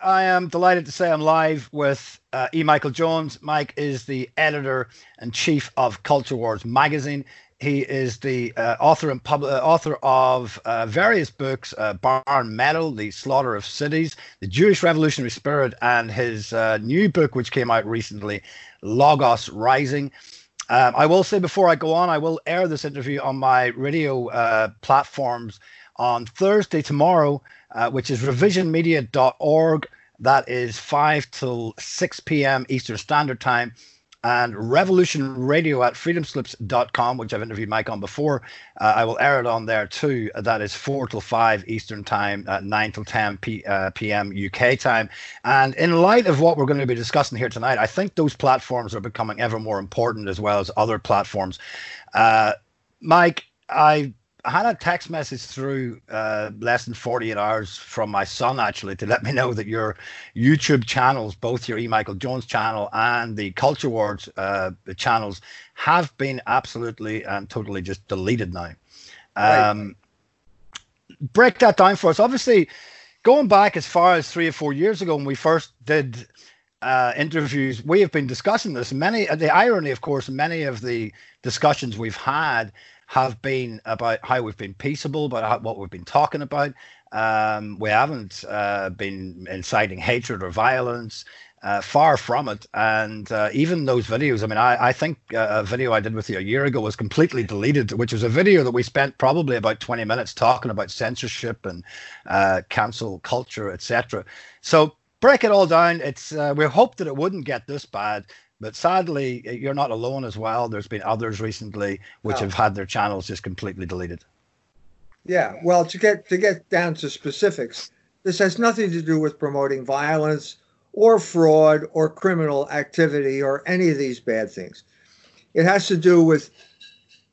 I am delighted to say I'm live with uh, E. Michael Jones. Mike is the editor and chief of Culture Wars magazine. He is the uh, author and pub- uh, author of uh, various books: uh, Barren Metal, The Slaughter of Cities, The Jewish Revolutionary Spirit, and his new book, which came out recently, Logos Rising. Um, I will say before I go on, I will air this interview on my radio platforms on Thursday tomorrow, uh, which is revisionmedia.org. That is 5 till 6 p.m. Eastern Standard Time. And Revolution Radio at freedomslips.com, which I've interviewed Mike on before. Uh, I will air it on there too. That is 4 till 5 Eastern Time, uh, 9 till 10 p, uh, p.m. UK time. And in light of what we're going to be discussing here tonight, I think those platforms are becoming ever more important as well as other platforms. Uh, Mike, I I had a text message through uh, less than 48 hours from my son actually to let me know that your YouTube channels, both your E. Michael Jones channel and the Culture Wars uh, channels, have been absolutely and totally just deleted now. Um, right. Break that down for us. Obviously, going back as far as three or four years ago when we first did uh, interviews, we have been discussing this. Many, the irony, of course, many of the discussions we've had have been about how we've been peaceable, how, what we've been talking about. Um, we haven't uh, been inciting hatred or violence. Uh, far from it. And uh, even those videos, I mean, I, I think uh, a video I did with you a year ago was completely deleted, which was a video that we spent probably about 20 minutes talking about censorship and uh, cancel culture, etc. So break it all down. It's uh, we hope that it wouldn't get this bad. But sadly, you're not alone as well. There's been others recently which oh. have had their channels just completely deleted. Yeah, well, to get to get down to specifics, this has nothing to do with promoting violence or fraud or criminal activity or any of these bad things. It has to do with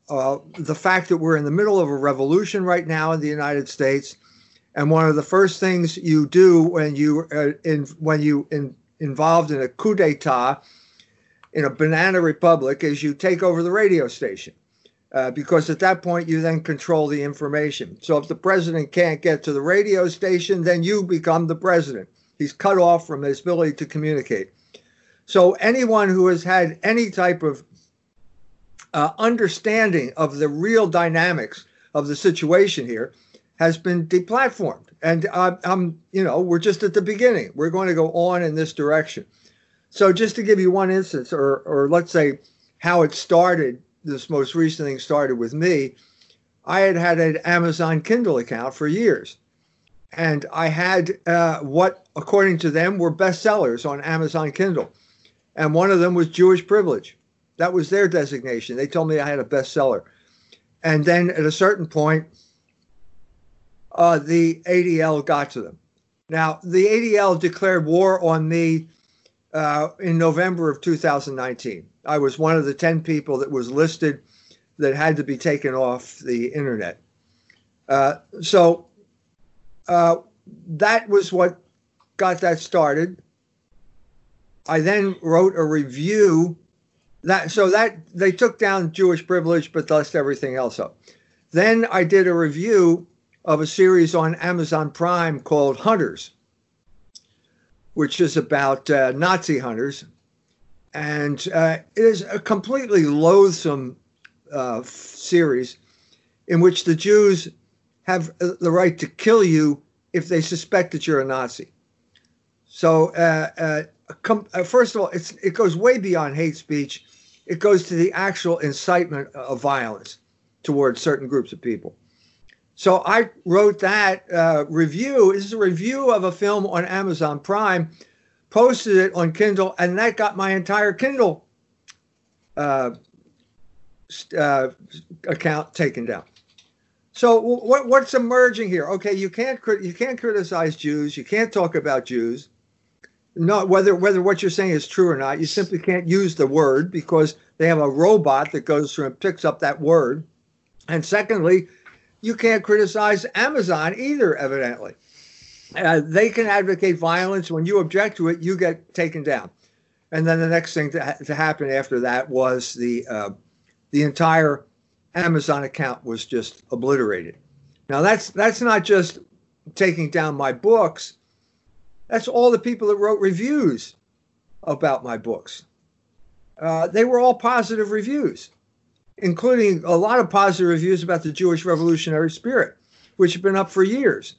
uh, the fact that we're in the middle of a revolution right now in the United States, and one of the first things you do when you uh, in when you in, involved in a coup d'état in a banana republic is you take over the radio station. Uh, because at that point you then control the information. So if the president can't get to the radio station, then you become the president. He's cut off from his ability to communicate. So anyone who has had any type of uh, understanding of the real dynamics of the situation here has been deplatformed. And uh, I'm, you know, we're just at the beginning. We're going to go on in this direction. So just to give you one instance, or or let's say how it started, this most recent thing started with me. I had had an Amazon Kindle account for years, and I had uh, what, according to them, were bestsellers on Amazon Kindle, and one of them was Jewish Privilege. That was their designation. They told me I had a bestseller, and then at a certain point, uh, the ADL got to them. Now, the ADL declared war on me uh, in November of 2019. I was one of the 10 people that was listed that had to be taken off the internet. Uh, so uh, that was what got that started. I then wrote a review that so that they took down Jewish privilege but left everything else up. Then I did a review of a series on Amazon Prime called Hunters which is about uh, Nazi hunters. And uh, it is a completely loathsome uh, series in which the Jews have uh, the right to kill you if they suspect that you're a Nazi. So, uh, uh, com- first of all, it goes way beyond hate speech. It goes to the actual incitement of violence towards certain groups of people. So I wrote that uh, review. This is a review of a film on Amazon Prime, posted it on Kindle, and that got my entire Kindle uh, uh, account taken down. So what, what's emerging here? Okay, you can't you can't criticize Jews. You can't talk about Jews. Not whether whether what you're saying is true or not. You simply can't use the word because they have a robot that goes through and picks up that word. And secondly, you can't criticize Amazon either, evidently. Uh, they can advocate violence. When you object to it, you get taken down. And then the next thing to, ha- to happen after that was the uh, the entire Amazon account was just obliterated. Now that's that's not just taking down my books. That's all the people that wrote reviews about my books. Uh, they were all positive reviews, including a lot of positive reviews about the Jewish revolutionary spirit, which have been up for years.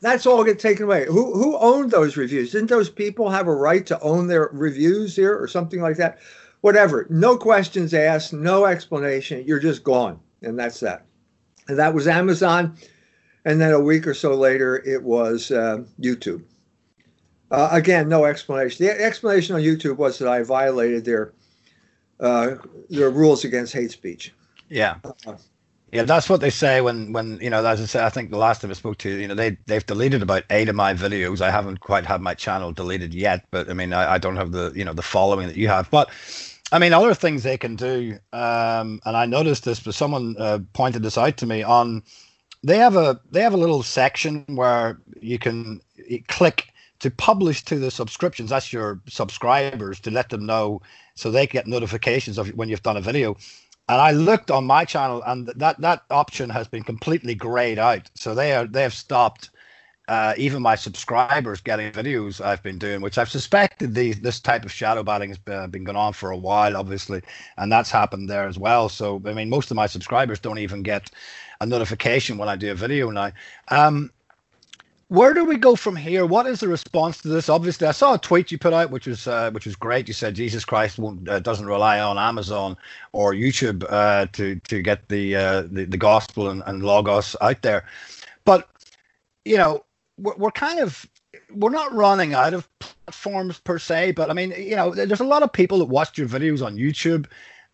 That's all get taken away. Who who owned those reviews? Didn't those people have a right to own their reviews here or something like that? Whatever. No questions asked, no explanation. You're just gone, and that's that. And that was Amazon. And then a week or so later, it was uh, YouTube. Uh, again, no explanation. The explanation on YouTube was that I violated their uh, their rules against hate speech. Yeah. Yeah, that's what they say when, when you know, as I said, I think the last time I spoke to you, you know, they they've deleted about eight of my videos. I haven't quite had my channel deleted yet, but I mean, I, I don't have the you know the following that you have. But I mean, other things they can do, um, and I noticed this, but someone uh, pointed this out to me on. They have a they have a little section where you can click to publish to the subscriptions. That's your subscribers to let them know so they get notifications of when you've done a video. And I looked on my channel, and that that option has been completely grayed out. So they are they have stopped uh, even my subscribers getting videos I've been doing, which I've suspected the this type of shadow banning has been, been going on for a while, obviously, and that's happened there as well. So I mean, most of my subscribers don't even get a notification when I do a video now. Um, where do we go from here? What is the response to this? Obviously, I saw a tweet you put out, which was uh, which was great. You said Jesus Christ uh, doesn't rely on Amazon or YouTube uh, to to get the, uh, the the gospel and, and logos out there, but you know we're, we're kind of we're not running out of platforms per se. But I mean, you know, there's a lot of people that watched your videos on YouTube.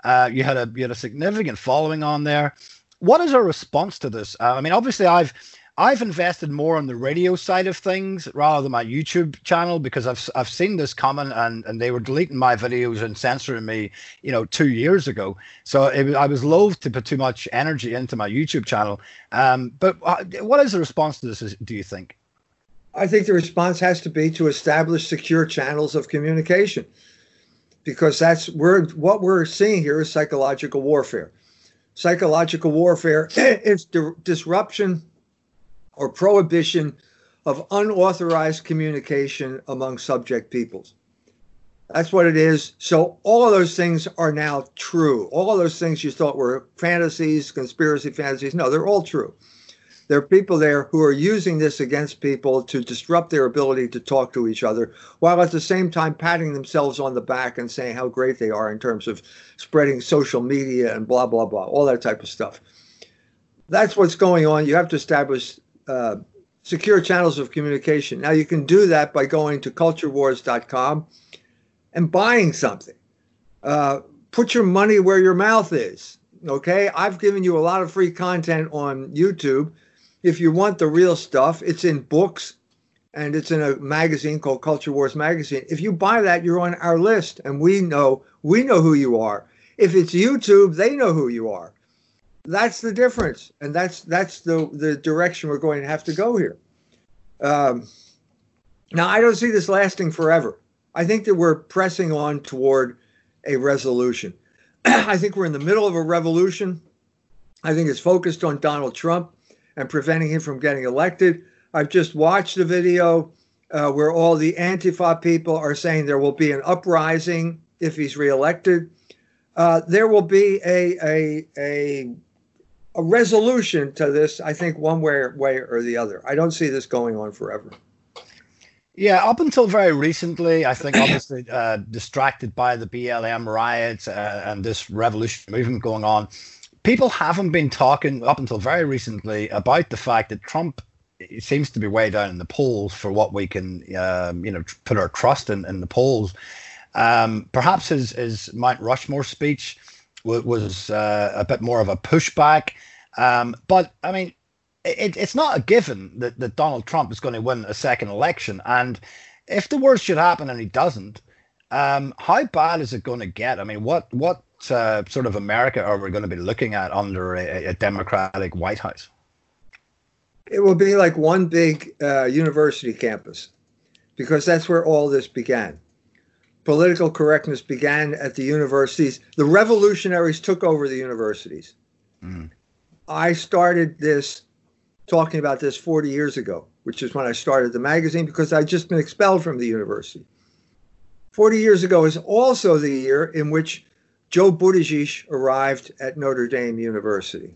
Uh, you had a you had a significant following on there. What is our response to this? Uh, I mean, obviously, I've I've invested more on the radio side of things rather than my YouTube channel because I've I've seen this coming and and they were deleting my videos and censoring me, you know, two years ago. So it, I was loath to put too much energy into my YouTube channel. Um, but uh, what is the response to this? Do you think? I think the response has to be to establish secure channels of communication, because that's we're what we're seeing here is psychological warfare. Psychological warfare is di- disruption or prohibition of unauthorized communication among subject peoples. That's what it is. So all of those things are now true. All of those things you thought were fantasies, conspiracy fantasies, no, they're all true. There are people there who are using this against people to disrupt their ability to talk to each other, while at the same time patting themselves on the back and saying how great they are in terms of spreading social media and blah, blah, blah, all that type of stuff. That's what's going on. You have to establish uh, secure channels of communication. Now you can do that by going to culturewars.com and buying something. Uh, put your money where your mouth is. Okay, I've given you a lot of free content on YouTube. If you want the real stuff, it's in books and it's in a magazine called Culture Wars Magazine. If you buy that, you're on our list, and we know we know who you are. If it's YouTube, they know who you are. That's the difference, and that's that's the the direction we're going to have to go here. Um, now, I don't see this lasting forever. I think that we're pressing on toward a resolution. I think we're in the middle of a revolution. I think it's focused on Donald Trump and preventing him from getting elected. I've just watched a video uh, where all the Antifa people are saying there will be an uprising if he's reelected. Uh, there will be a, a, a a resolution to this, I think, one way, way or the other. I don't see this going on forever. Yeah, up until very recently, I think obviously uh, distracted by the BLM riots uh, and this revolution movement going on, people haven't been talking up until very recently about the fact that Trump seems to be way down in the polls for what we can, um, you know, put our trust in in the polls. Um, perhaps his his Mount Rushmore speech was, uh, a bit more of a pushback. Um, but I mean, it, it's not a given that, that Donald Trump is going to win a second election. And if the worst should happen and he doesn't, um, how bad is it going to get? I mean, what what uh, sort of America are we going to be looking at under a, a Democratic White House? It will be like one big uh, university campus, because that's where all this began political correctness began at the universities. The revolutionaries took over the universities. Mm. I started this talking about this 40 years ago which is when I started the magazine because I'd just been expelled from the university. 40 years ago is also the year in which Joe Buttigieg arrived at Notre Dame University.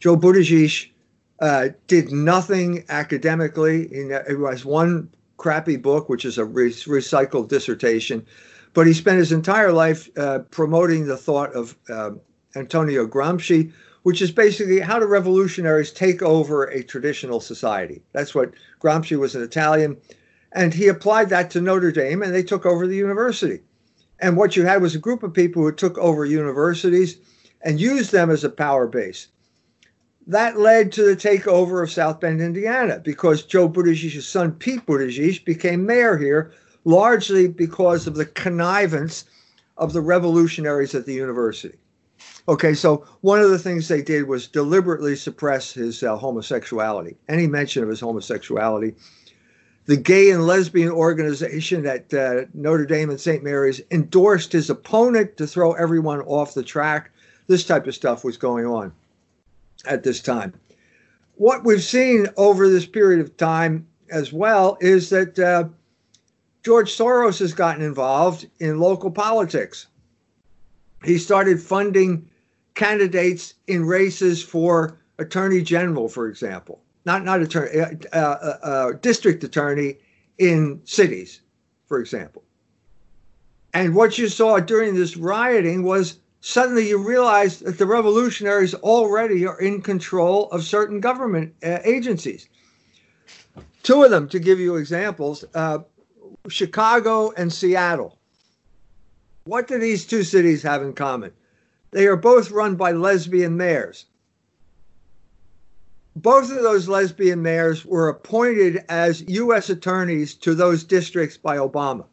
Joe Buttigieg uh, did nothing academically. He, was one crappy book, which is a re- recycled dissertation, but he spent his entire life uh, promoting the thought of uh, Antonio Gramsci, which is basically how do revolutionaries take over a traditional society. That's what Gramsci was an Italian, and he applied that to Notre Dame, and they took over the university. And what you had was a group of people who took over universities and used them as a power base. That led to the takeover of South Bend, Indiana, because Joe Buttigieg's son, Pete Buttigieg, became mayor here, largely because of the connivance of the revolutionaries at the university. Okay, so one of the things they did was deliberately suppress his uh, homosexuality, any mention of his homosexuality. The gay and lesbian organization at uh, Notre Dame and St. Mary's endorsed his opponent to throw everyone off the track. This type of stuff was going on at this time. What we've seen over this period of time as well is that uh, George Soros has gotten involved in local politics. He started funding candidates in races for attorney general, for example, not not attorney, uh, uh, uh, district attorney in cities, for example. And what you saw during this rioting was suddenly you realize that the revolutionaries already are in control of certain government uh, agencies. Two of them, to give you examples, uh, Chicago and Seattle. What do these two cities have in common? They are both run by lesbian mayors. Both of those lesbian mayors were appointed as U.S. attorneys to those districts by Obama.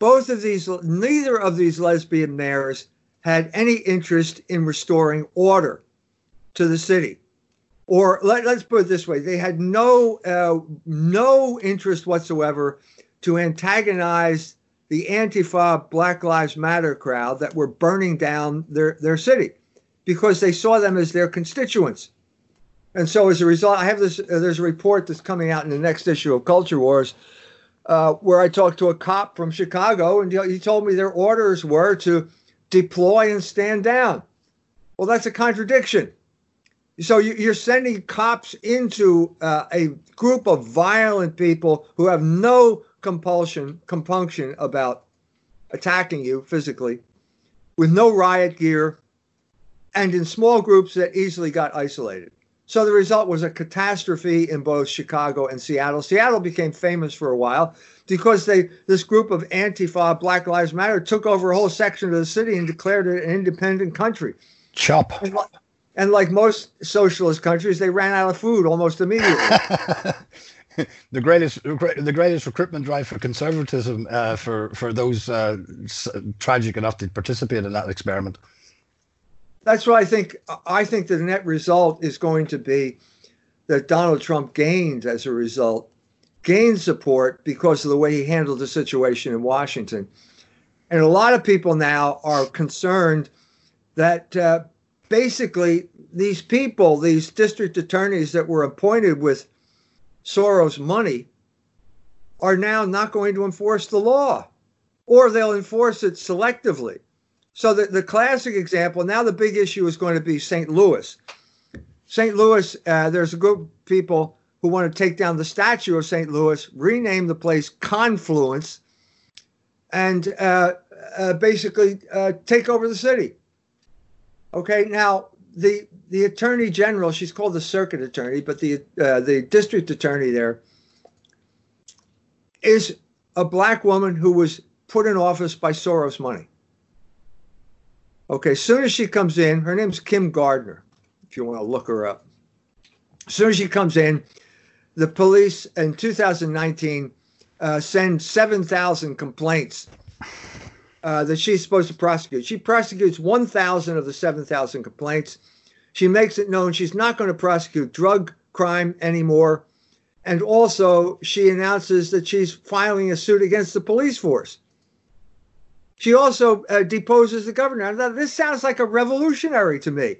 Both of these, neither of these lesbian mayors had any interest in restoring order to the city. Or let, us put it this way: they had no uh, no interest whatsoever to antagonize the Antifa Black Lives Matter crowd that were burning down their, their city because they saw them as their constituents. And so as a result, I have this, uh, there's a report that's coming out in the next issue of Culture Wars uh, where I talked to a cop from Chicago and he told me their orders were to deploy and stand down. Well, that's a contradiction. So you're sending cops into uh, a group of violent people who have no compulsion, compunction about attacking you physically with no riot gear and in small groups that easily got isolated. So the result was a catastrophe in both Chicago and Seattle. Seattle became famous for a while because they this group of Antifa Black Lives Matter took over a whole section of the city and declared it an independent country. Chop. And, and like most socialist countries, they ran out of food almost immediately. the greatest the greatest recruitment drive for conservatism uh, for for those uh, tragic enough to participate in that experiment. That's what I think. I think the net result is going to be that Donald Trump gained as a result, gained support because of the way he handled the situation in Washington. And a lot of people now are concerned that uh, basically these people, these district attorneys that were appointed with Soros money are now not going to enforce the law or they'll enforce it selectively. So the, the classic example, now the big issue is going to be St. Louis. St. Louis, uh, there's a group of people who want to take down the statue of St. Louis, rename the place Confluence, and uh, uh, basically uh, take over the city. Okay, now the the attorney general, she's called the circuit attorney, but the uh, the district attorney there is a black woman who was put in office by Soros money. Okay, as soon as she comes in, her name's Kim Gardner, if you want to look her up. As soon as she comes in, the police in 2019 uh, send 7,000 complaints uh, that she's supposed to prosecute. She prosecutes 1,000 of the 7,000 complaints. She makes it known she's not going to prosecute drug crime anymore. And also, she announces that she's filing a suit against the police force. She also uh, deposes the governor. Now, this sounds like a revolutionary to me.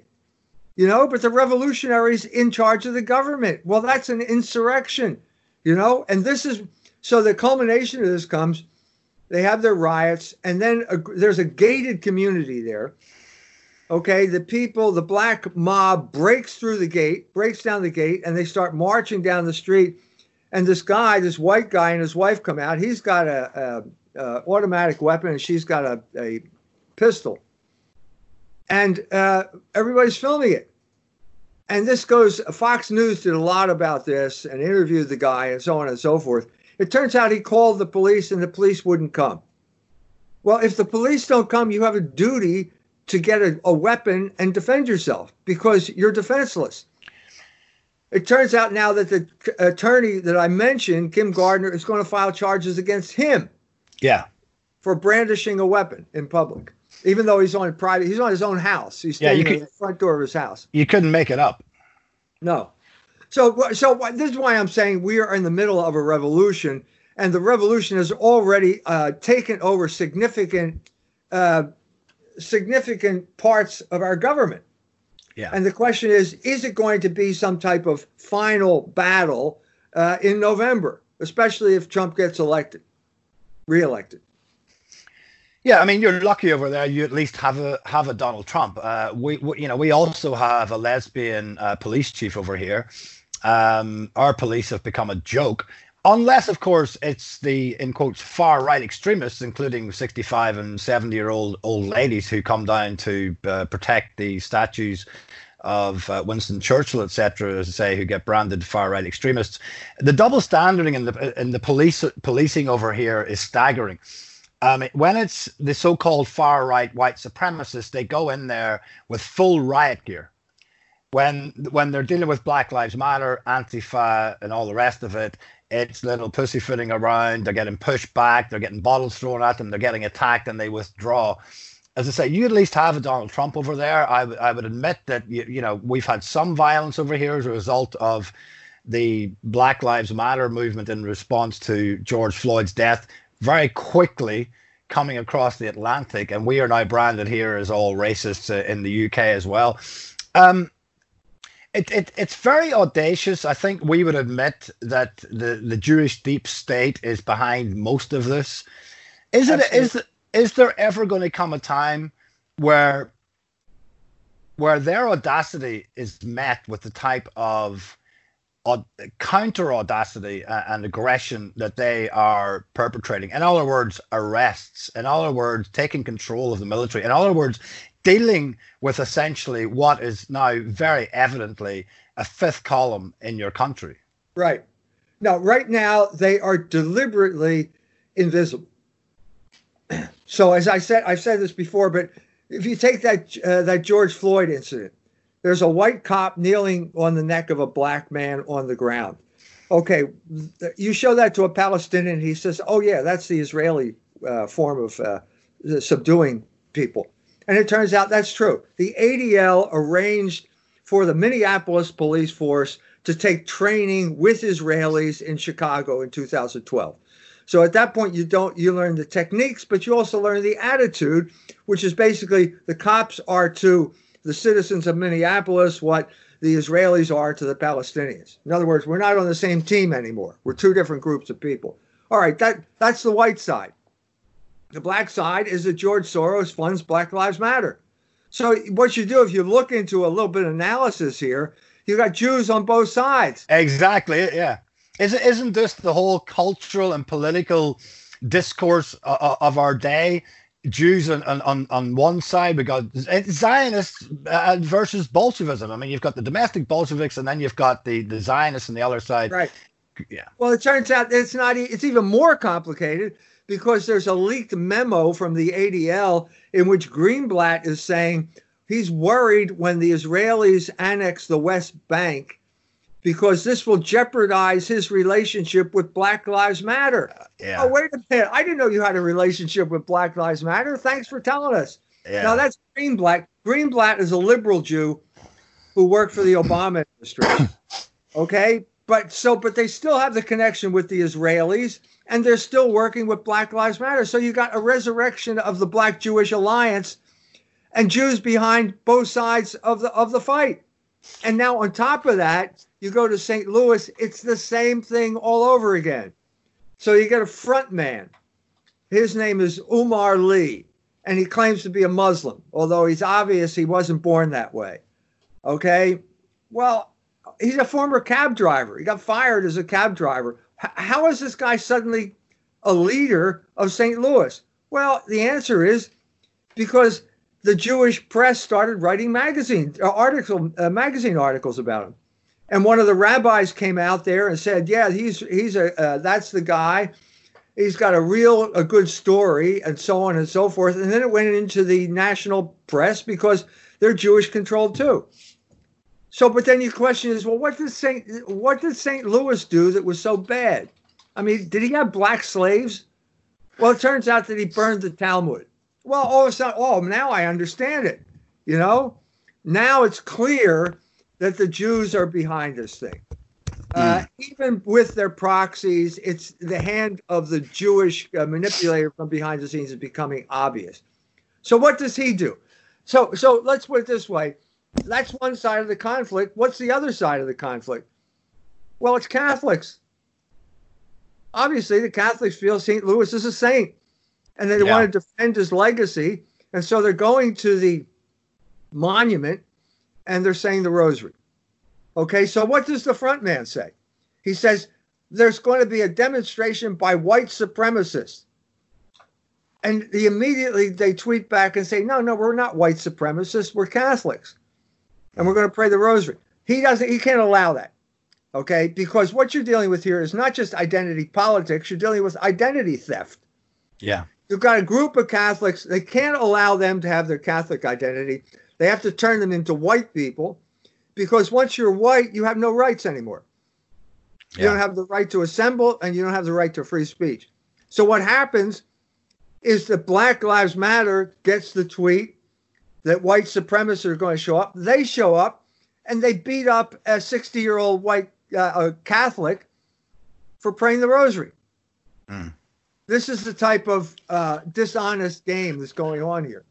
You know, but the revolutionaries in charge of the government. Well, that's an insurrection, you know, and this is so the culmination of this comes they have their riots, and then a, there's a gated community there. Okay, the people, the black mob breaks through the gate, breaks down the gate, and they start marching down the street. And this guy, this white guy, and his wife come out. He's got a, a, a automatic weapon, and she's got a, a pistol. And uh, everybody's filming it. And this goes. Fox News did a lot about this and interviewed the guy, and so on and so forth. It turns out he called the police and the police wouldn't come. Well, if the police don't come, you have a duty to get a, a weapon and defend yourself because you're defenseless. It turns out now that the attorney that I mentioned, Kim Gardner, is going to file charges against him. Yeah. For brandishing a weapon in public, even though he's on private, he's on his own house. He's yeah, standing at the front door of his house. You couldn't make it up. No. So, so this is why I'm saying we are in the middle of a revolution, and the revolution has already uh, taken over significant, uh, significant parts of our government. Yeah. And the question is, is it going to be some type of final battle uh, in November, especially if Trump gets elected, reelected? Yeah, I mean, you're lucky over there. You at least have a have a Donald Trump. Uh, we, we, you know, we also have a lesbian uh, police chief over here, um, our police have become a joke. Unless, of course, it's the in quotes far right extremists, including 65 and 70 year old old ladies who come down to uh, protect the statues of uh, Winston Churchill, etc., as I say, who get branded far right extremists. The double standarding in the in the police policing over here is staggering. Um, when it's the so-called far right white supremacists, they go in there with full riot gear when when they're dealing with Black Lives Matter, Antifa, and all the rest of it, it's little pussyfooting around. They're getting pushed back. They're getting bottles thrown at them. They're getting attacked, and they withdraw. As I say, you at least have a Donald Trump over there. I, w- I would admit that you, you know we've had some violence over here as a result of the Black Lives Matter movement in response to George Floyd's death. Very quickly coming across the Atlantic, and we are now branded here as all racists uh, in the UK as well. Um, it, it it's very audacious. I think we would admit that the, the Jewish deep state is behind most of this. Is it is is there ever going to come a time where where their audacity is met with the type of counter audacity and aggression that they are perpetrating. In other words, arrests. In other words, taking control of the military. In other words, dealing with essentially what is now very evidently a fifth column in your country. Right. Now, right now, they are deliberately invisible. So, as I said, I've said this before, but if you take that uh, that George Floyd incident, there's a white cop kneeling on the neck of a black man on the ground. Okay, you show that to a Palestinian, he says, "Oh yeah, that's the Israeli uh, form of uh, subduing people." And it turns out that's true. The ADL arranged for the Minneapolis police force to take training with Israelis in Chicago in 2012. So at that point, you don't you learn the techniques, but you also learn the attitude, which is basically the cops are to the citizens of Minneapolis what the Israelis are to the Palestinians. In other words, we're not on the same team anymore. We're two different groups of people. All right, that that's the white side. The black side is that George Soros funds Black Lives Matter. So what you do if you look into a little bit of analysis here, you got Jews on both sides. Exactly. Yeah. Isn't isn't this the whole cultural and political discourse uh, uh of our day? Jews on, on, on one side, we got Zionists uh, versus Bolshevism. I mean, you've got the domestic Bolsheviks, and then you've got the, the Zionists on the other side. Right. Yeah. Well, it turns out it's not. It's even more complicated because there's a leaked memo from the ADL in which Greenblatt is saying he's worried when the Israelis annex the West Bank because this will jeopardize his relationship with Black Lives Matter. Uh, yeah. Oh, wait a minute. I didn't know you had a relationship with Black Lives Matter. Thanks for telling us. Yeah. Now, that's Greenblatt. Greenblatt is a liberal Jew who worked for the Obama administration. Okay. But so, but they still have the connection with the Israelis and they're still working with Black Lives Matter. So you got a resurrection of the Black Jewish Alliance and Jews behind both sides of the of the fight. And now on top of that, you go to St. Louis, it's the same thing all over again. So you get a front man. His name is Umar Lee, and he claims to be a Muslim, although he's obvious he wasn't born that way. Okay? Well, he's a former cab driver. He got fired as a cab driver. H- how is this guy suddenly a leader of St. Louis? Well, the answer is because the Jewish press started writing magazine uh, article uh, magazine articles about him and one of the rabbis came out there and said, "Yeah, he's he's a uh, that's the guy. He's got a real a good story, and so on and so forth." And then it went into the national press because they're Jewish controlled too. So, but then your question is, well, what did Saint what did St. Louis do that was so bad? I mean, did he have black slaves? Well, it turns out that he burned the Talmud. Well, all of a sudden, oh, now I understand it. You know, now it's clear that the Jews are behind this thing. Uh, hmm. even with their proxies, it's the hand of the Jewish uh, manipulator from behind the scenes is becoming obvious. So what does he do? So so let's put it this way: that's one side of the conflict. What's the other side of the conflict? Well, it's Catholics. Obviously, the Catholics feel St. Louis is a saint, and they yeah. want to defend his legacy, and so they're going to the monument and they're saying the rosary. Okay, so what does the front man say? He says there's going to be a demonstration by white supremacists. And the, immediately they tweet back and say, no, no, we're not white supremacists, we're Catholics. And we're going to pray the rosary. He doesn't, he can't allow that. Okay, because what you're dealing with here is not just identity politics, you're dealing with identity theft. Yeah. You've got a group of Catholics, they can't allow them to have their Catholic identity. They have to turn them into white people because once you're white, you have no rights anymore. Yeah. You don't have the right to assemble and you don't have the right to free speech. So what happens is that Black Lives Matter gets the tweet that white supremacists are going to show up. They show up and they beat up a 60 year old white uh, Catholic for praying the rosary. Mm. This is the type of uh, dishonest game that's going on here.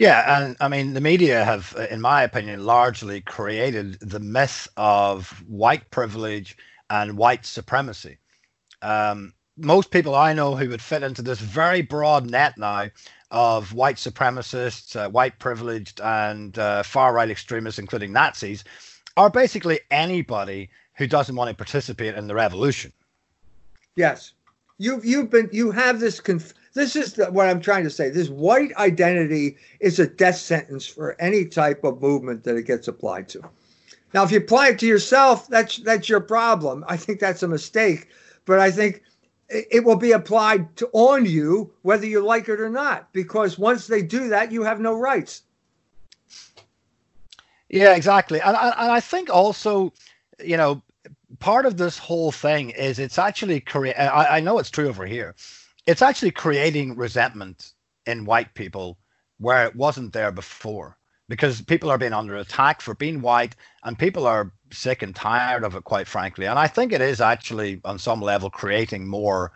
Yeah, and I mean, the media have, in my opinion, largely created the myth of white privilege and white supremacy. Um, most people I know who would fit into this very broad net now of white supremacists, uh, white privileged, and uh, far right extremists, including Nazis, are basically anybody who doesn't want to participate in the revolution. Yes, you've you've been you have this conf- this is the, what I'm trying to say. This white identity is a death sentence for any type of movement that it gets applied to. Now, if you apply it to yourself, that's that's your problem. I think that's a mistake, but I think it will be applied to on you whether you like it or not. Because once they do that, you have no rights. Yeah, exactly, and and I think also, you know, part of this whole thing is it's actually. I, I know it's true over here it's actually creating resentment in white people where it wasn't there before because people are being under attack for being white and people are sick and tired of it quite frankly. And i think it is actually on some level creating more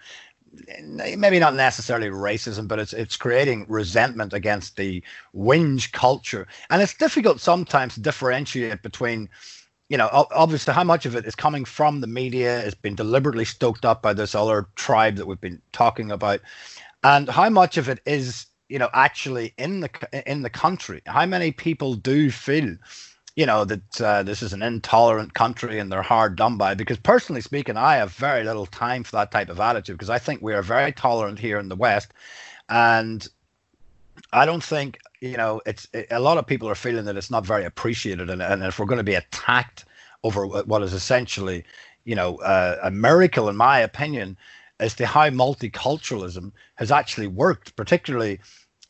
maybe not necessarily racism but it's it's creating resentment against the whinge culture. And it's difficult sometimes to differentiate between you know, obviously, how much of it is coming from the media has been deliberately stoked up by this other tribe that we've been talking about, and how much of it is, you know, actually in the in the country. How many people do feel, you know, that uh, this is an intolerant country and they're hard done by? Because personally speaking, I have very little time for that type of attitude because I think we are very tolerant here in the West, and I don't think you know it's it, a lot of people are feeling that it's not very appreciated, and, and if we're going to be attacked over what is essentially, you know, uh, a miracle, in my opinion, as to how multiculturalism has actually worked, particularly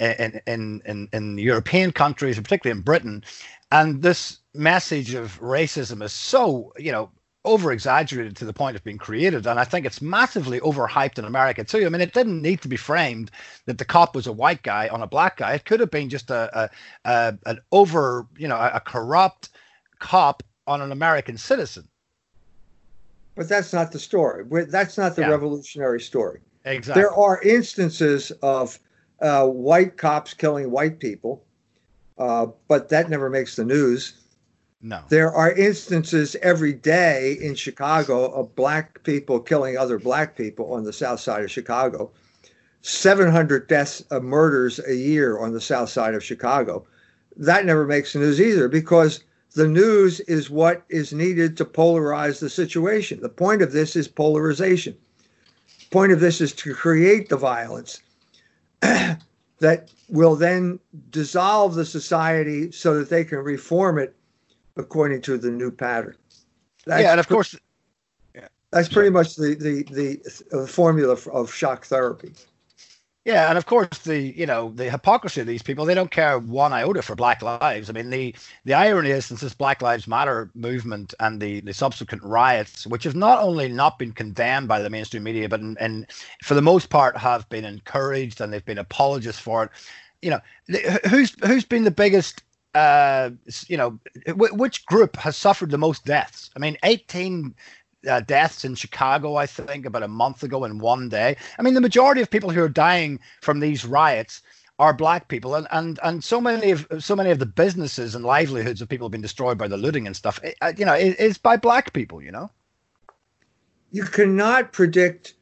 in in in, in European countries, particularly in Britain, and this message of racism is so you know over exaggerated to the point of being created. And I think it's massively overhyped in America too. I mean, it didn't need to be framed that the cop was a white guy on a black guy. It could have been just a, a, a an over, you know, a, a corrupt cop on an American citizen. But that's not the story. That's not the yeah. revolutionary story. Exactly. There are instances of uh, white cops killing white people, uh, but that never makes the news. No. There are instances every day in Chicago of black people killing other black people on the south side of Chicago. 700 deaths of murders a year on the south side of Chicago. That never makes the news either because the news is what is needed to polarize the situation. The point of this is polarization. The point of this is to create the violence that will then dissolve the society so that they can reform it according to the new pattern. That's yeah, and of course, yeah. that's pretty much the the the, the formula of shock therapy. Yeah, and of course the you know the hypocrisy of these people, they don't care one iota for Black Lives. I mean the the irony is since this Black Lives Matter movement and the the subsequent riots, which have not only not been condemned by the mainstream media, but in, in for the most part have been encouraged and they've been apologists for it. You know, who's who's been the biggest uh, you know, which group has suffered the most deaths? I mean, 18 uh, deaths in Chicago, I think, about a month ago in one day. I mean, the majority of people who are dying from these riots are black people, and and and so many of so many of the businesses and livelihoods of people have been destroyed by the looting and stuff. It, you know, it, it's by black people. You know, you cannot predict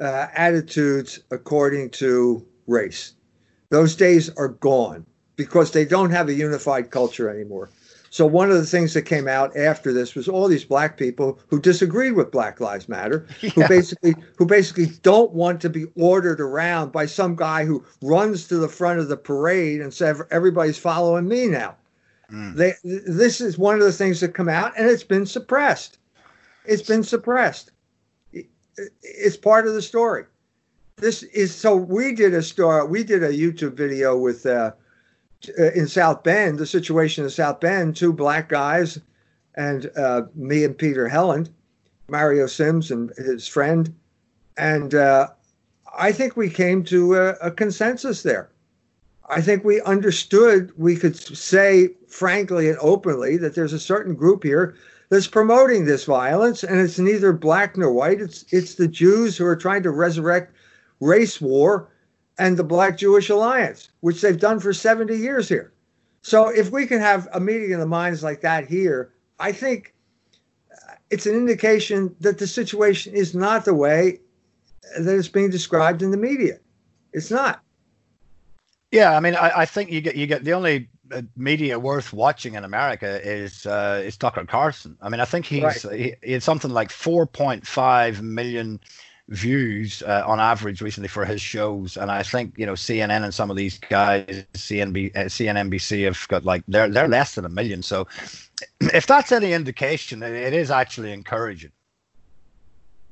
uh, attitudes according to race. Those days are gone because they don't have a unified culture anymore. So one of the things that came out after this was all these black people who disagreed with Black Lives Matter, yeah. who basically who basically don't want to be ordered around by some guy who runs to the front of the parade and says everybody's following me now. Mm. They this is one of the things that come out and it's been suppressed. It's been suppressed. It's part of the story. This is so we did a story. We did a YouTube video with. Uh, uh, in South Bend, the situation in South Bend, two black guys and uh, me and Peter Helland, Mario Sims and his friend. And uh, I think we came to a, a, consensus there. I think we understood, we could say frankly and openly that there's a certain group here that's promoting this violence, and it's neither black nor white. It's it's the Jews who are trying to resurrect race war and the Black Jewish Alliance, which they've done for 70 years here. So if we can have a meeting of the minds like that here, I think it's an indication that the situation is not the way that it's being described in the media. It's not. Yeah, I mean, I, I think you get you get the only uh, media worth watching in America is uh, is Tucker Carlson. I mean, I think he's right. he, he had something like 4.5 million views uh, on average recently for his shows, and I think you know CNN and some of these guys, CNB, uh, CNNBC, have got like they're they're less than a million. So if that's any indication, it is actually encouraging.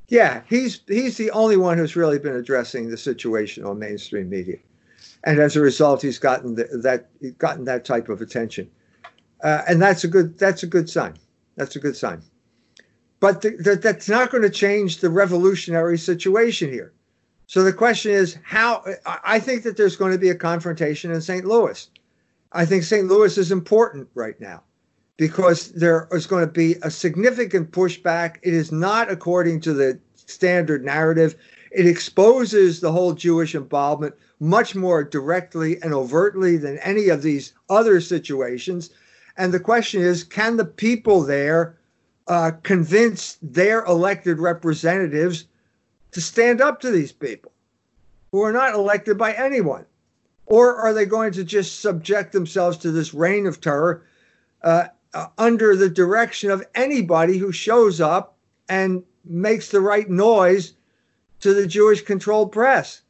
Yeah, he's he's the only one who's really been addressing the situation on mainstream media, and as a result, he's gotten the, that gotten that type of attention, uh, and that's a good that's a good sign. That's a good sign. But that's not going to change the revolutionary situation here. So the question is how I think that there's going to be a confrontation in St. Louis. I think St. Louis is important right now because there is going to be a significant pushback. It is not according to the standard narrative. It exposes the whole Jewish involvement much more directly and overtly than any of these other situations. And the question is can the people there uh, convince their elected representatives to stand up to these people who are not elected by anyone? Or are they going to just subject themselves to this reign of terror uh, uh, under the direction of anybody who shows up and makes the right noise to the Jewish controlled press?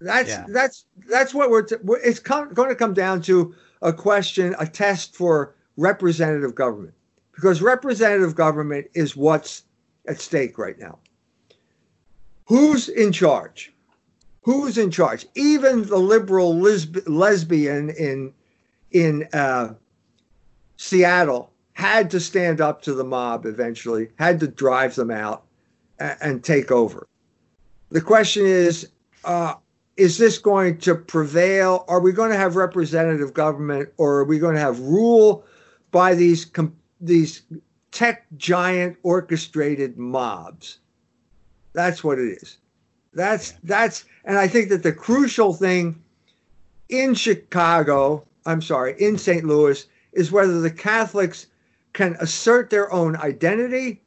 That's yeah. that's that's what we're. T- it's going to come down to a question, a test for representative government because representative government is what's at stake right now. Who's in charge? Who's in charge? Even the liberal lesb- lesbian in in uh, Seattle had to stand up to the mob eventually, had to drive them out and, and take over. The question is, uh, is this going to prevail? Are we going to have representative government, or are we going to have rule by these com- these tech giant orchestrated mobs. That's what it is. That's that's and I think that the crucial thing in Chicago, I'm sorry, in St. Louis, is whether the Catholics can assert their own identity,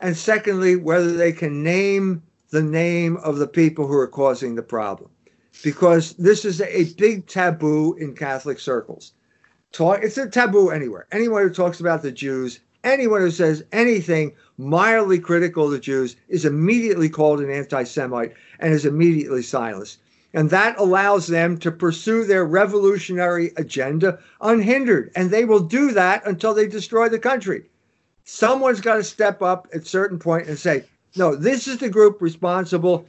and secondly, whether they can name the name of the people who are causing the problem. Because this is a big taboo in Catholic circles. Talk, it's a taboo anywhere. Anyone who talks about the Jews, anyone who says anything mildly critical of the Jews is immediately called an anti Semite and is immediately silenced. And that allows them to pursue their revolutionary agenda unhindered. And they will do that until they destroy the country. Someone's got to step up at certain point and say, no, this is the group responsible.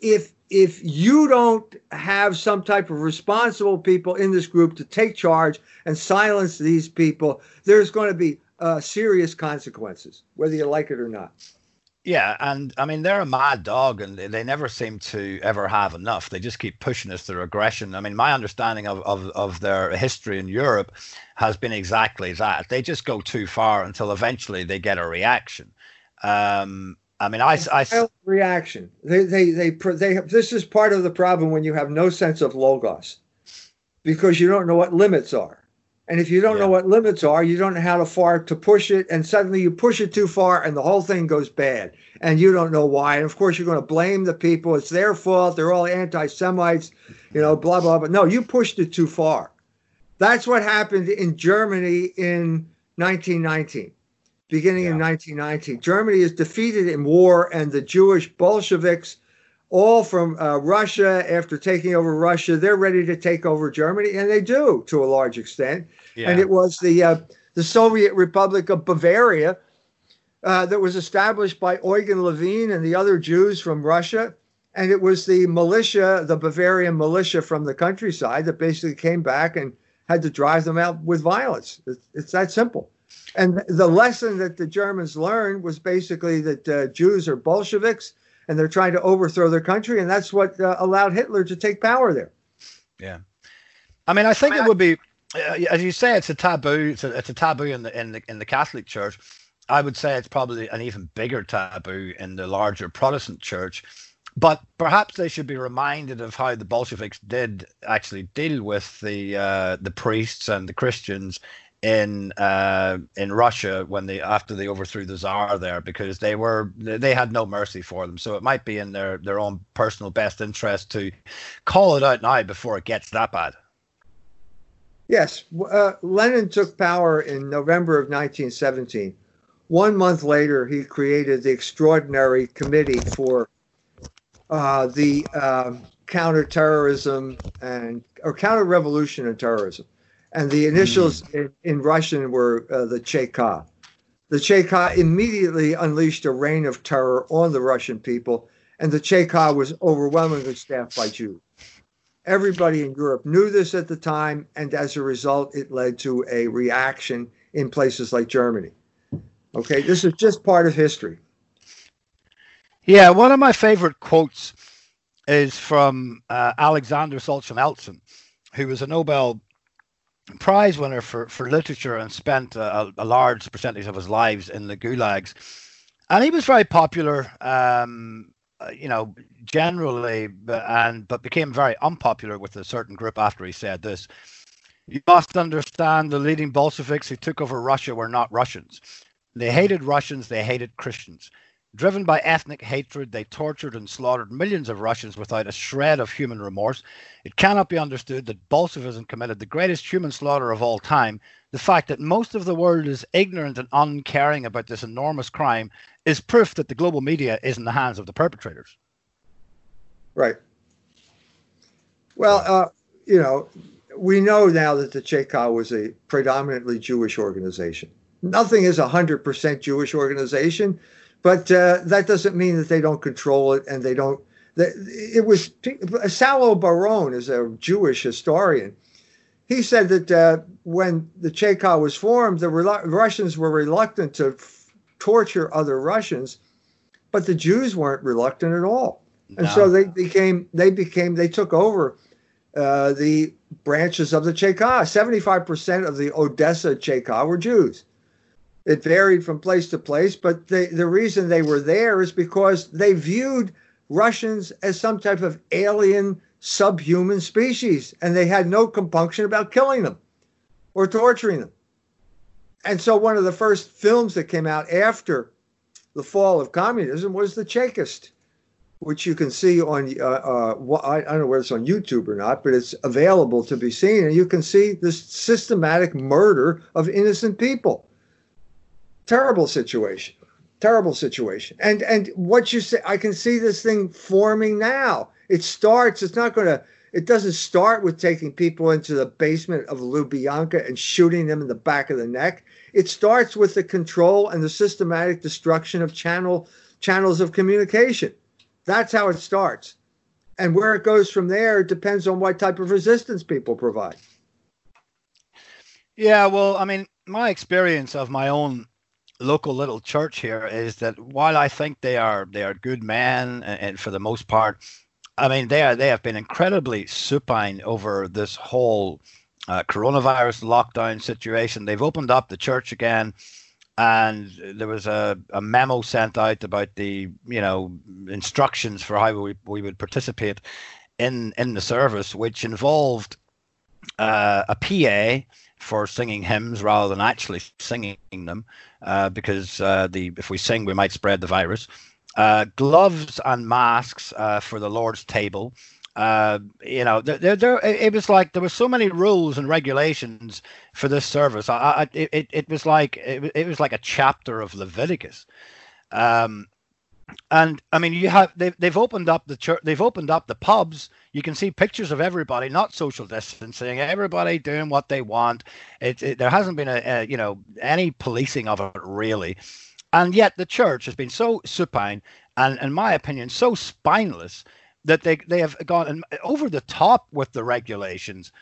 If if you don't have some type of responsible people in this group to take charge and silence these people, there's going to be uh, serious consequences, whether you like it or not. Yeah, and I mean they're a mad dog, and they never seem to ever have enough. They just keep pushing us through aggression. I mean, my understanding of, of, of their history in Europe has been exactly that. They just go too far until eventually they get a reaction. Um, I mean, I, I reaction. They, they, they, they, have, this is part of the problem when you have no sense of logos, because you don't know what limits are. And if you don't yeah. know what limits are, you don't know how far to push it. And suddenly you push it too far and the whole thing goes bad. And you don't know why. And of course, you're going to blame the people. It's their fault. They're all anti Semites, you know, blah, blah, blah. No, you pushed it too far. That's what happened in Germany in 1919, beginning yeah. in 1919. Germany is defeated in war, and the Jewish Bolsheviks all from uh, Russia after taking over Russia. They're ready to take over Germany, and they do to a large extent. Yeah. And it was the uh, the Soviet Republic of Bavaria uh, that was established by Eugen Levine and the other Jews from Russia. And it was the militia, the Bavarian militia from the countryside, that basically came back and had to drive them out with violence. It's, it's that simple. And the lesson that the Germans learned was basically that uh, Jews are Bolsheviks and they're trying to overthrow their country, and that's what uh, allowed Hitler to take power there. Yeah, I mean, I think I mean, it would be, uh, as you say, it's a taboo. It's a, it's a taboo in the in the in the Catholic Church. I would say it's probably an even bigger taboo in the larger Protestant Church. But perhaps they should be reminded of how the Bolsheviks did actually deal with the uh, the priests and the Christians in uh, in Russia when they after they overthrew the Tsar there because they were they had no mercy for them. So it might be in their their own personal best interest to call it out now before it gets that bad. Yes, uh, Lenin took power in November of 1917. One month later, he created the Extraordinary Committee for uh, the uh, counterterrorism and or counter revolution and terrorism and the initials mm. in, in, Russian were uh, the Cheka. The Cheka immediately unleashed a reign of terror on the Russian people, and the Cheka was overwhelmingly staffed by Jews. Everybody in Europe knew this at the time, and as a result, it led to a reaction in places like Germany. Okay, this is just part of history. Yeah, one of my favorite quotes is from uh, Alexander Solzhenitsyn, who was a Nobel prize winner for, for literature and spent a, a, large percentage of his lives in the gulags. And he was very popular, um, uh, you know, generally, and but became very unpopular with a certain group after he said this. You must understand the leading Bolsheviks who took over Russia were not Russians. They hated Russians, they hated Christians. Driven by ethnic hatred, they tortured and slaughtered millions of Russians without a shred of human remorse. It cannot be understood that Bolshevism committed the greatest human slaughter of all time. The fact that most of the world is ignorant and uncaring about this enormous crime is proof that the global media is in the hands of the perpetrators. Right. Well, uh, you know, we know now that the Cheka was a predominantly Jewish organization. Nothing is a 100% Jewish organization but uh, that doesn't mean that they don't control it and they don't. It was Salo Baron is a Jewish historian. He said that uh, when the Cheka was formed, the Russians were reluctant to f- torture other Russians, but the Jews weren't reluctant at all, no. and so they became they became they took over uh, the branches of the Cheka. Seventy-five percent of the Odessa Cheka were Jews. It varied from place to place, but the, the reason they were there is because they viewed Russians as some type of alien subhuman species, and they had no compunction about killing them or torturing them. And so, one of the first films that came out after the fall of communism was The Chekist, which you can see on, uh, uh, I don't know whether it's on YouTube or not, but it's available to be seen. And you can see this systematic murder of innocent people. Terrible situation. Terrible situation. And and what you say, I can see this thing forming now. It starts, it's not going to, it doesn't start with taking people into the basement of Lubyanka and shooting them in the back of the neck. It starts with the control and the systematic destruction of channel channels of communication. That's how it starts. And where it goes from there depends on what type of resistance people provide. Yeah, well, I mean, my experience of my own local little church here is that while I think they are they are good men and for the most part, I mean they are they have been incredibly supine over this whole uh, coronavirus lockdown situation. They've opened up the church again, and there was a, a memo sent out about the you know instructions for how we, we would participate in in the service, which involved uh, a PA for singing hymns rather than actually singing them, uh, because uh, the if we sing we might spread the virus. Uh, gloves and masks uh, for the Lord's table. Uh, you know, there, there, it was like there were so many rules and regulations for this service. I, I it, it was like it, it was like a chapter of Leviticus. Um, and I mean, you have they've they've opened up the church, they've opened up the pubs. You can see pictures of everybody, not social distancing, everybody doing what they want. It, it there hasn't been a, a, you know any policing of it really, and yet the church has been so supine and, in my opinion, so spineless that they they have gone over the top with the regulations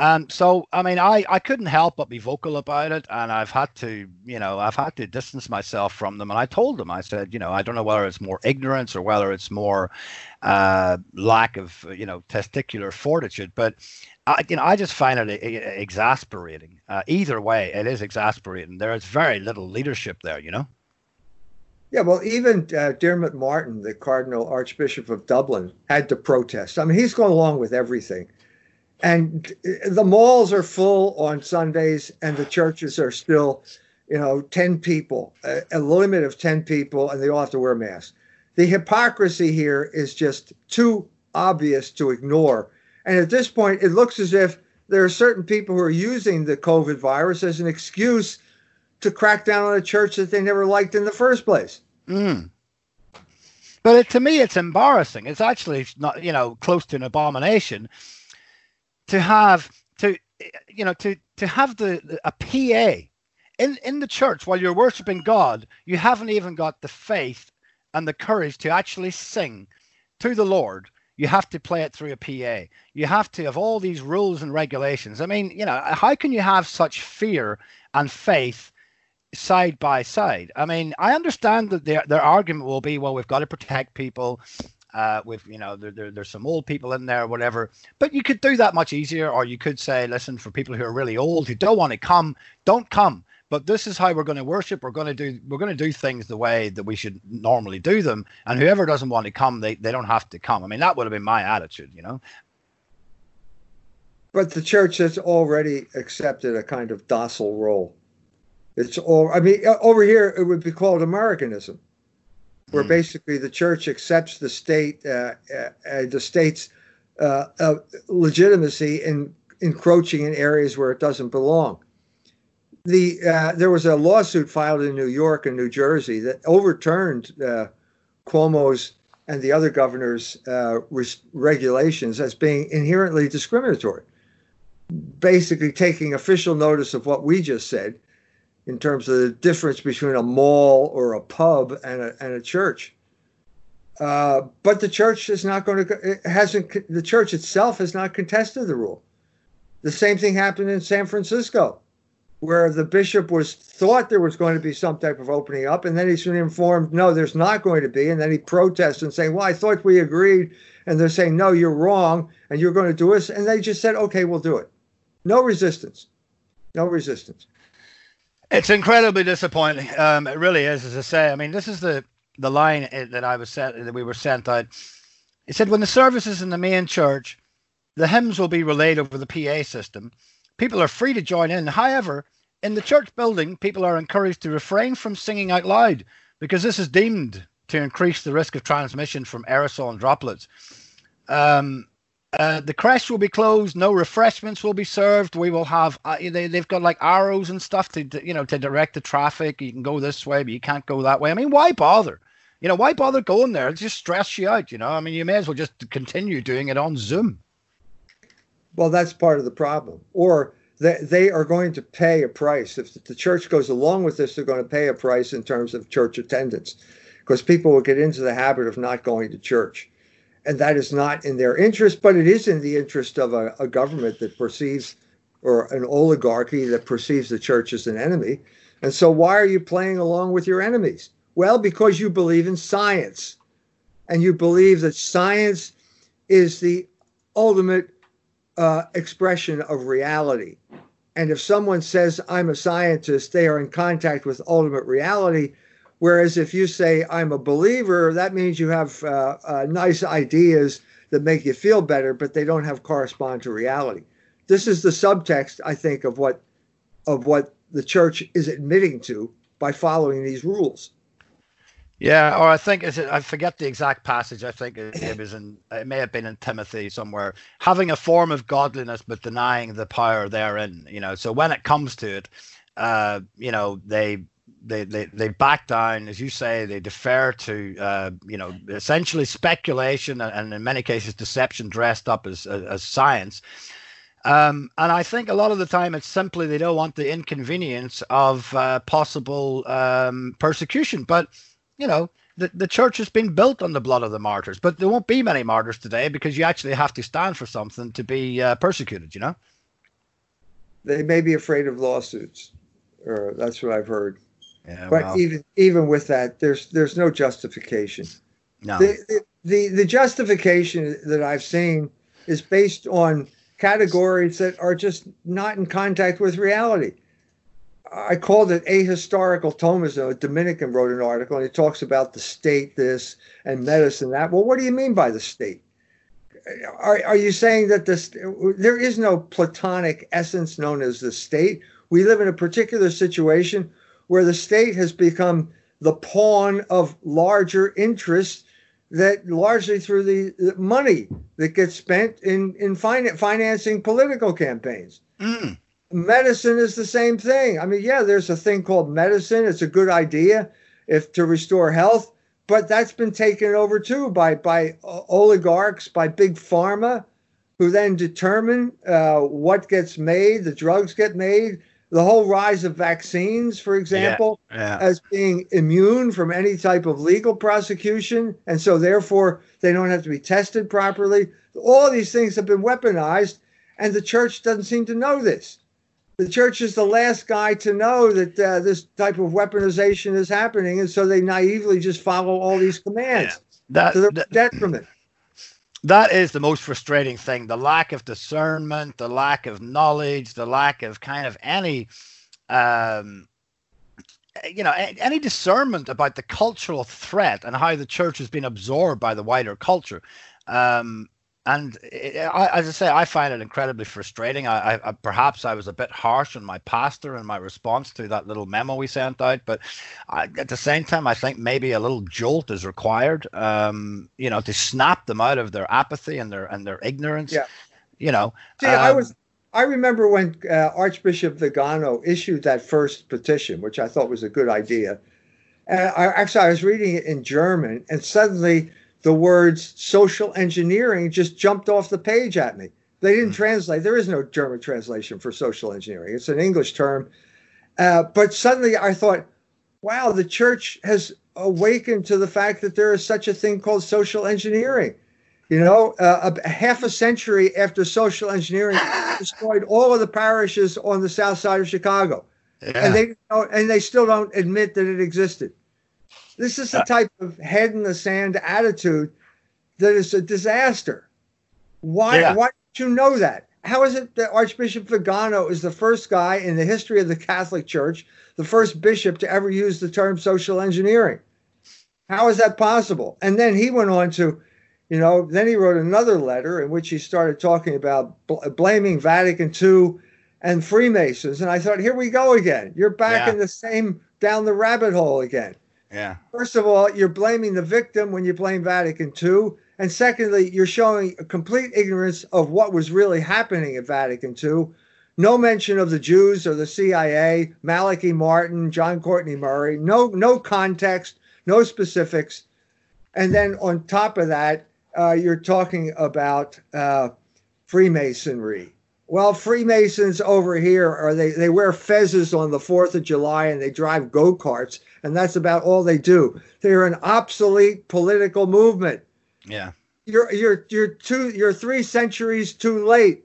and so, I mean, I, I couldn't help but be vocal about it. And I've had to, you know, I've had to distance myself from them. And I told them, I said, you know, I don't know whether it's more ignorance or whether it's more uh, lack of, you know, testicular fortitude. But, I, you know, I just find it exasperating. Uh, either way, it is exasperating. There is very little leadership there, you know? Yeah, well, even uh, Diarmuid Martin, the Cardinal Archbishop of Dublin, had to protest. I mean, he's gone along with everything and the malls are full on Sundays, and the churches are still, you know, 10 people, a, a, limit of 10 people, and they all have to wear masks. The hypocrisy here is just too obvious to ignore. And at this point, it looks as if there are certain people who are using the COVID virus as an excuse to crack down on a church that they never liked in the first place. Mm. But it, to me, it's embarrassing. It's actually not, you know, close to an abomination to have to you know to to have the a PA in in the church while you're worshiping God, you haven't even got the faith and the courage to actually sing to the Lord. You have to play it through a PA. You have to have all these rules and regulations. I mean, you know, how can you have such fear and faith side by side? I mean, I understand that their their argument will be, well, we've got to protect people uh, with you know there, there, there's some old people in there whatever but you could do that much easier. Or you could say listen for people who are really old who don't want to come don't come. But this is how we're going to worship. We're going to do we're going to do things the way that we should normally do them. And whoever doesn't want to come they, they don't have to come. I mean that would have been my attitude you know? But the church has already accepted a kind of docile role. It's all i mean over here it would be called americanism where mm. basically the church accepts the state, uh, uh, the state's uh, legitimacy in encroaching in areas where it doesn't belong. The uh, there was a lawsuit filed in New York and New Jersey that overturned uh, Cuomo's and the other governors' uh, res- regulations as being inherently discriminatory. Basically, taking official notice of what we just said in terms of the difference between a mall or a pub and a, and a church. Uh, but the church is not going to, it hasn't, the church itself has not contested the rule. The same thing happened in San Francisco, where the bishop was thought there was going to be some type of opening up, and then he's been informed, no, there's not going to be. And then he protests and saying, well, I thought we agreed. And they're saying, no, you're wrong, and you're going to do this. And they just said, okay, we'll do it. No resistance. No resistance. It's incredibly disappointing. Um, it really is, as I say. I mean, this is the the line that I was sent that we were sent out. It said when the services in the main church The hymns will be relayed over the PA system. People are free to join in. However, in the church building, people are encouraged to refrain from singing out loud because this is deemed to increase the risk of transmission from aerosol and droplets. Um, uh, the creche will be closed. No refreshments will be served. We will have uh, they, they've got like arrows and stuff to, to, you know to direct the traffic. You can go this way, but you can't go that way. I mean, why bother? You know, why bother going there? It just stress you out. You know, I mean, you may as well just continue doing it on Zoom. Well, that's part of the problem. Or they, they are going to pay a price. If the church goes along with this, they're going to pay a price in terms of church attendance because people will get into the habit of not going to church and that is not in their interest, but it is in the interest of a, a government that perceives, or an oligarchy that perceives the church as an enemy. And so, why are you playing along with your enemies? Well, because you believe in science, and you believe that science is the ultimate uh, expression of reality. And if someone says, I'm a scientist, they are in contact with ultimate reality. Whereas if you say, I'm a believer, that means you have uh, uh, nice ideas that make you feel better, but they don't have correspond to reality. This is the subtext, I think, of what of what the church is admitting to by following these rules. Yeah, or I think is it, I forget the exact passage. I think it, was in it may have been in Timothy somewhere. Having a form of godliness but denying the power therein. You know, so when it comes to it, uh, you know, they they, they they back down, as you say, they defer to uh, you know essentially speculation and, in many cases deception dressed up as as, as science. Um, and I think a lot of the time it's simply they don't want the inconvenience of uh, possible um, persecution. But you know the the church has been built on the blood of the martyrs, but there won't be many martyrs today because you actually have to stand for something to be uh, persecuted. You know. They may be afraid of lawsuits, or that's what I've heard. Yeah, but well. even even with that, there's there's no justification. No. The, the the justification that I've seen is based on categories that are just not in contact with reality. I called it ahistorical Thomism. A Dominican wrote an article and he talks about the state this and medicine that. Well, what do you mean by the state? Are, are you saying that this there is no platonic essence known as the state? We live in a particular situation where the state has become the pawn of larger interests that largely through the money that gets spent in in fin- financing political campaigns. Mm. Medicine is the same thing. I mean, yeah, there's a thing called medicine. It's a good idea if to restore health, but that's been taken over too by by oligarchs, by big pharma, who then determine uh, what gets made, the drugs get made, the whole rise of vaccines, for example, yeah, yeah. as being immune from any type of legal prosecution. And so, therefore, they don't have to be tested properly. All these things have been weaponized, and the church doesn't seem to know this. The church is the last guy to know that uh, this type of weaponization is happening, and so they naively just follow all these commands yeah. that, to their that, detriment that is the most frustrating thing the lack of discernment the lack of knowledge the lack of kind of any um, you know any discernment about the cultural threat and how the church has been absorbed by the wider culture. Um, and it, I, as I say, I find it incredibly frustrating. I, I, perhaps I was a bit harsh on my pastor in my response to that little memo we sent out, but I, at the same time, I think maybe a little jolt is required. Um, you know, to snap them out of their apathy and their and their ignorance. Yeah. You know, See, um, I was. I remember when uh, Archbishop Vigano issued that first petition, which I thought was a good idea. And I, actually, I was reading it in German, and suddenly the words social engineering just jumped off the page at me. They didn't mm-hmm. translate. There is no German translation for social engineering. It's an English term. Uh, but suddenly I thought, wow, the church has awakened to the fact that there is such a thing called social engineering. You know, uh, a, a half a century after social engineering destroyed all of the parishes on the south side of Chicago, yeah. and they and they still don't admit that it existed. This is the uh, type of head in the sand attitude that is a disaster. Why? Yeah. Why don't you know that? How is it that Archbishop Vigano is the first guy in the history of the Catholic Church, the first bishop to ever use the term social engineering? How is that possible? And then he went on to You know, then he wrote another letter in which he started talking about bl- blaming Vatican II and Freemasons. And I thought, here we go again. You're back Yeah. in the same down the rabbit hole again. Yeah. First of all, you're blaming the victim when you blame Vatican II. And secondly, you're showing a complete ignorance of what was really happening at Vatican II. No mention of the Jews or the CIA, Malachi Martin, John Courtney Murray. No, no context, no specifics. And then on top of that, uh, you're talking about uh, Freemasonry. Well, Freemasons over here are they they wear fezzes on the Fourth of July and they drive go karts, and that's about all they do. They're an obsolete political movement. Yeah. You're you're you're two you're three centuries too late.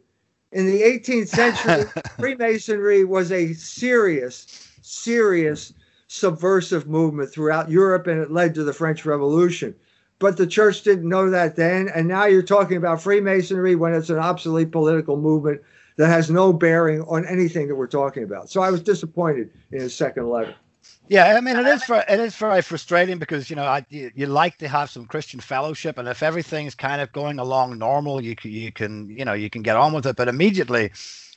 In the 18th century, Freemasonry was a serious, serious subversive movement throughout Europe, and it led to the French Revolution. But the church didn't know that then, and now you're talking about Freemasonry when it's an obsolete political movement that has no bearing on anything that we're talking about. So I was disappointed in his second letter. Yeah, I mean it is for it is very frustrating because you know I, you, you like to have some Christian fellowship, and if everything's kind of going along normal, you you can you know you can get on with it. But immediately,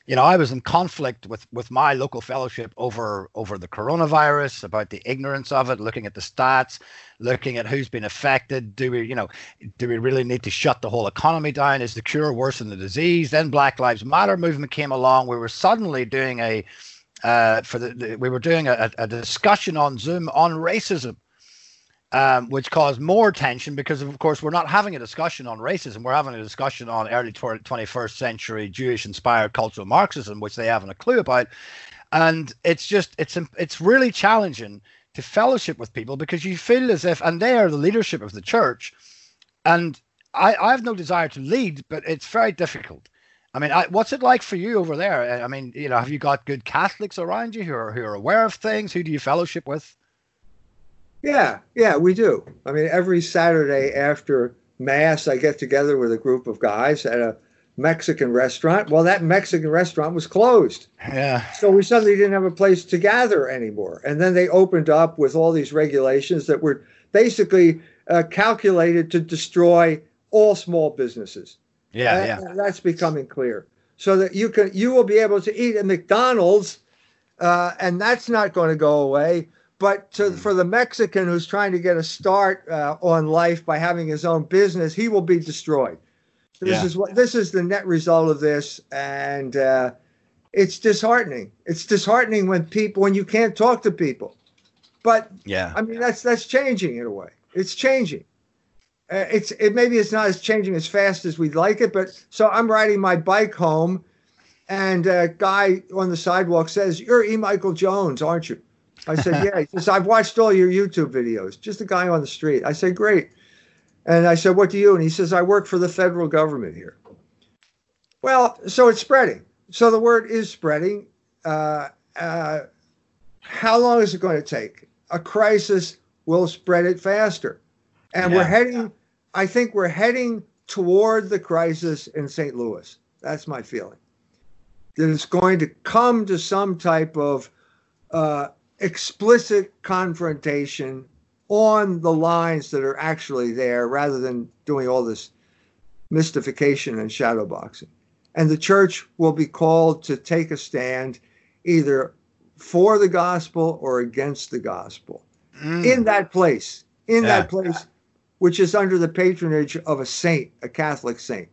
you know, I was in conflict with with my local fellowship over over the coronavirus, about the ignorance of it, looking at the stats, looking at who's been affected. Do we you know do we really need to shut the whole economy down? Is the cure worse than the disease? Then Black Lives Matter movement came along. We were suddenly doing a uh, for the, the, we were doing a, a discussion on Zoom on racism, um, which caused more tension because, of course, we're not having a discussion on racism. We're having a discussion on early tw- 21st century Jewish-inspired cultural Marxism, which they haven't a clue about. And it's just it's it's really challenging to fellowship with people because you feel as if, and they are the leadership of the church, and I, I have no desire to lead, but it's very difficult. I mean, I, what's it like for you over there? I mean, you know, have you got good Catholics around you who are who are aware of things? Who do you fellowship with? Yeah, yeah, we do. I mean, every Saturday after Mass, I get together with a group of guys at a Mexican restaurant. Well, that Mexican restaurant was closed. Yeah. So we suddenly didn't have a place to gather anymore. And then they opened up with all these regulations that were basically uh, calculated to destroy all small businesses. Yeah, That- yeah. That's becoming clear. So that you can you will be able to eat at McDonald's, uh, and that's not going to go away. But to, for the Mexican who's trying to get a start uh, on life by having his own business, he will be destroyed. This Yeah. is what this is the net result of this, and uh, it's disheartening. It's disheartening when people when you can't talk to people. But Yeah. I mean, that's that's changing in a way. It's changing. Uh, it's it maybe it's not as changing as fast as we'd like it, but so I'm riding my bike home, and a guy on the sidewalk says, "You're E. Michael Jones, aren't you?" I said, "Yeah." He says, "I've watched all your YouTube videos." Just a guy on the street. I said, "Great," and I said, "What do you?" And he says, "I work for the federal government here." Well, so it's spreading. So the word is spreading. Uh, uh, how long is it going to take? A crisis will spread it faster. And we're heading, I think we're heading toward the crisis in St. Louis. That's my feeling. That it's going to come to some type of uh, explicit confrontation on the lines that are actually there rather than doing all this mystification and shadowboxing. And the church will be called to take a stand either for the gospel or against the gospel Mm. in that place, in Yeah. that place, which is under the patronage of a saint, a Catholic saint.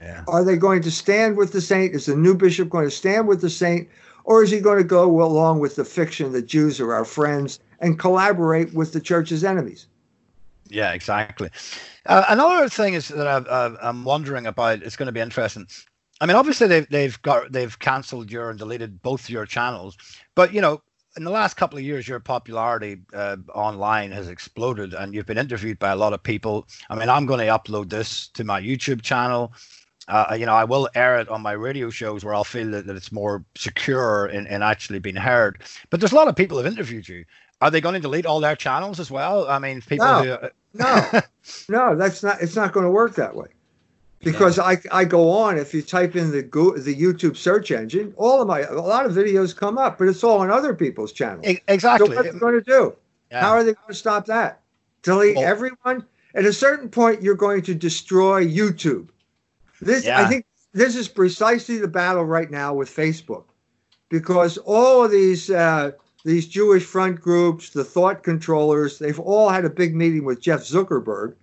yeah. Are they going to stand with the saint? Is the new bishop going to stand with the saint? Or is he going to go along with the fiction that Jews are our friends and collaborate with the church's enemies? Yeah, exactly. Uh, another thing is that uh, I'm wondering about. It's going to be interesting. I mean, obviously they've they've got they've cancelled your and deleted both your channels, but you know, in the last couple of years, your popularity uh, online has exploded, and you've been interviewed by a lot of people. I mean, I'm going to upload this to my YouTube channel. Uh, you know, I will air it on my radio shows where I'll feel that, that it's more secure in, in actually being heard. But there's a lot of people who've interviewed you. Are they going to delete all their channels as well? I mean, people No. who. uh, No, no, that's not. It's not going to work that way. Because I, I go on. If you type in the Go, the YouTube search engine, all of my a lot of videos come up, but it's all on other people's channels. E- So Exactly. what's going to do? Yeah. How are they going to stop that? Delete Well- everyone? At a certain point, you're going to destroy YouTube. This, Yeah. I think, this is precisely the battle right now with Facebook, because all of these uh, these Jewish front groups, the thought controllers, they've all had a big meeting with Jeff Zuckerberg,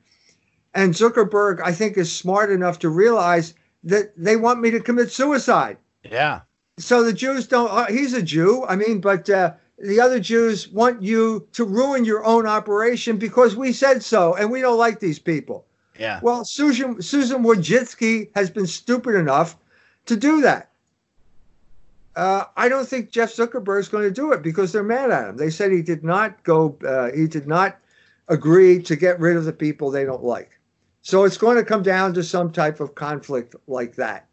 and Zuckerberg, I think, is smart enough to realize that they want me to commit suicide Yeah. so the Jews don't. Uh, he's a Jew. I mean, but uh, the other Jews want you to ruin your own operation because we said so, and we don't like these people. Yeah. Well, Susan Susan Wojcicki has been stupid enough to do that. Uh, I don't think Jeff Zuckerberg is going to do it because they're mad at him. They said he did not go. Uh, he did not agree to get rid of the people they don't like. So it's going to come down to some type of conflict like that,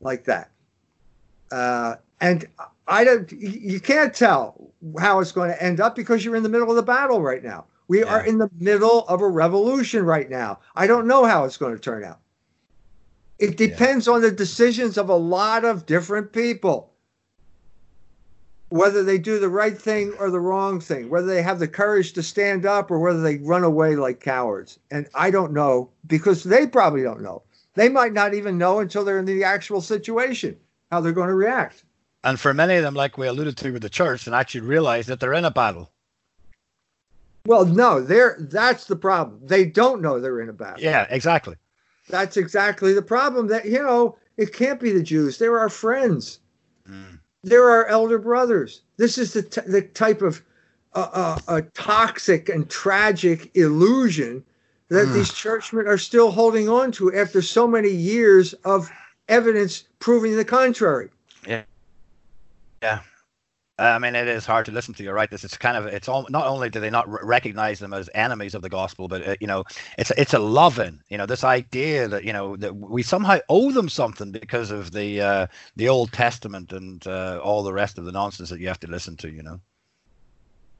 like that. Uh, and I don't. You can't tell how it's going to end up because you're in the middle of the battle right now. We are in the middle of a revolution right now. I don't know how it's going to turn out. It depends on the decisions of a lot of different people. Whether they do the right thing or the wrong thing, whether they have the courage to stand up or whether they run away like cowards. And I don't know because they probably don't know. They might not even know until they're in the actual situation how they're going to react. And for many of them, like we alluded to with the church, and actually realize that they're in a battle. Well, no, they're that's the problem. They don't know they're in a battle. Yeah, exactly. That's exactly the problem. That you know, it can't be the Jews. They're our friends. Mm. They're our elder brothers. This is the t- the type of uh, uh, a toxic and tragic illusion that Mm. these churchmen are still holding on to after so many years of evidence proving the contrary. I mean, it is hard to listen to. You're right. This is kind of it's all. Not only do they not r- recognize them as enemies of the gospel, but uh, you know, it's it's a loving. You know, this idea that you know that we somehow owe them something because of the uh, the Old Testament and uh, all the rest of the nonsense that you have to listen to. You know.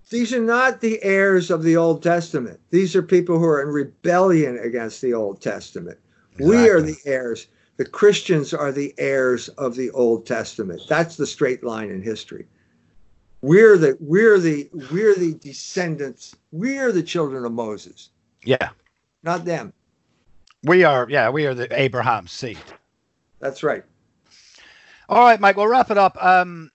These are not the heirs of the Old Testament. These are people who are in rebellion against the Old Testament. We are the heirs. The Christians are the heirs of the Old Testament. That's the straight line in history. We're the we're the we're the descendants. We're the children of Moses, Yeah, not them. we are. Yeah, we are the Abraham seed. That's right. All right, Mike. We'll wrap it up. Um,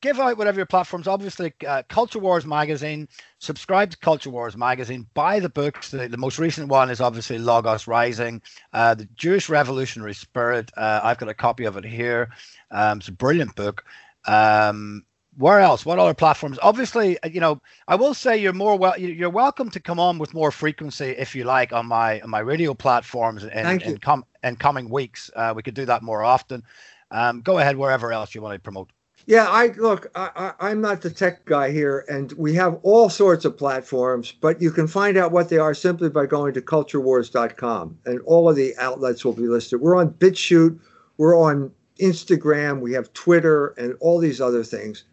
give out whatever your platforms. Obviously, uh, Culture Wars magazine. Subscribe to Culture Wars magazine. Buy the books. The, the most recent one is obviously Logos Rising, uh, the Jewish Revolutionary Spirit. Uh, I've got a copy of it here. Um, it's a brilliant book. Um, where else? What other platforms? Obviously, uh, you know, I will say you're more well. you- You're welcome to come on with more frequency if you like on my on my radio platforms in Thank com- in coming weeks. Uh, we could do that more often. Um, go ahead wherever else you want to promote. Yeah, I look. I, I, I'm not the tech guy here, and we have all sorts of platforms, but you can find out what they are simply by going to culturewars.com, and all of the outlets will be listed. We're on BitChute, we're on Instagram, we have Twitter, and all these other things,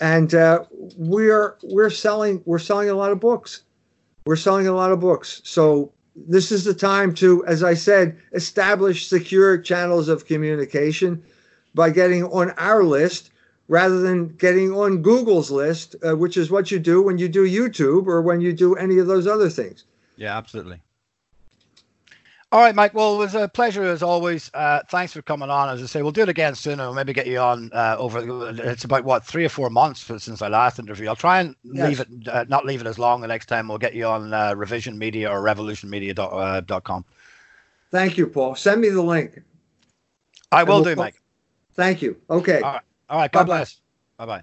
and uh, we're we're selling we're selling a lot of books. We're selling a lot of books, so this is the time to, as I said, establish secure channels of communication by getting on our list rather than getting on Google's list, uh, which is what you do when you do YouTube or when you do any of those other things. Yeah, absolutely. All right, Mike. Well, it was a pleasure as always. Uh, thanks for coming on. As I say, we'll do it again soon, and we'll maybe get you on uh, over. It's about what three or four months since our last interview. I'll try and Yes. leave it, uh, not leave it as long the next time. We'll get you on uh, Revision Media or RevolutionMedia dot, uh, dot com. Thank you, Paul. Send me the link. I will we'll do, fo- Mike. Thank you. Okay. All right. All right. God Bye-bye. bless. Bye bye.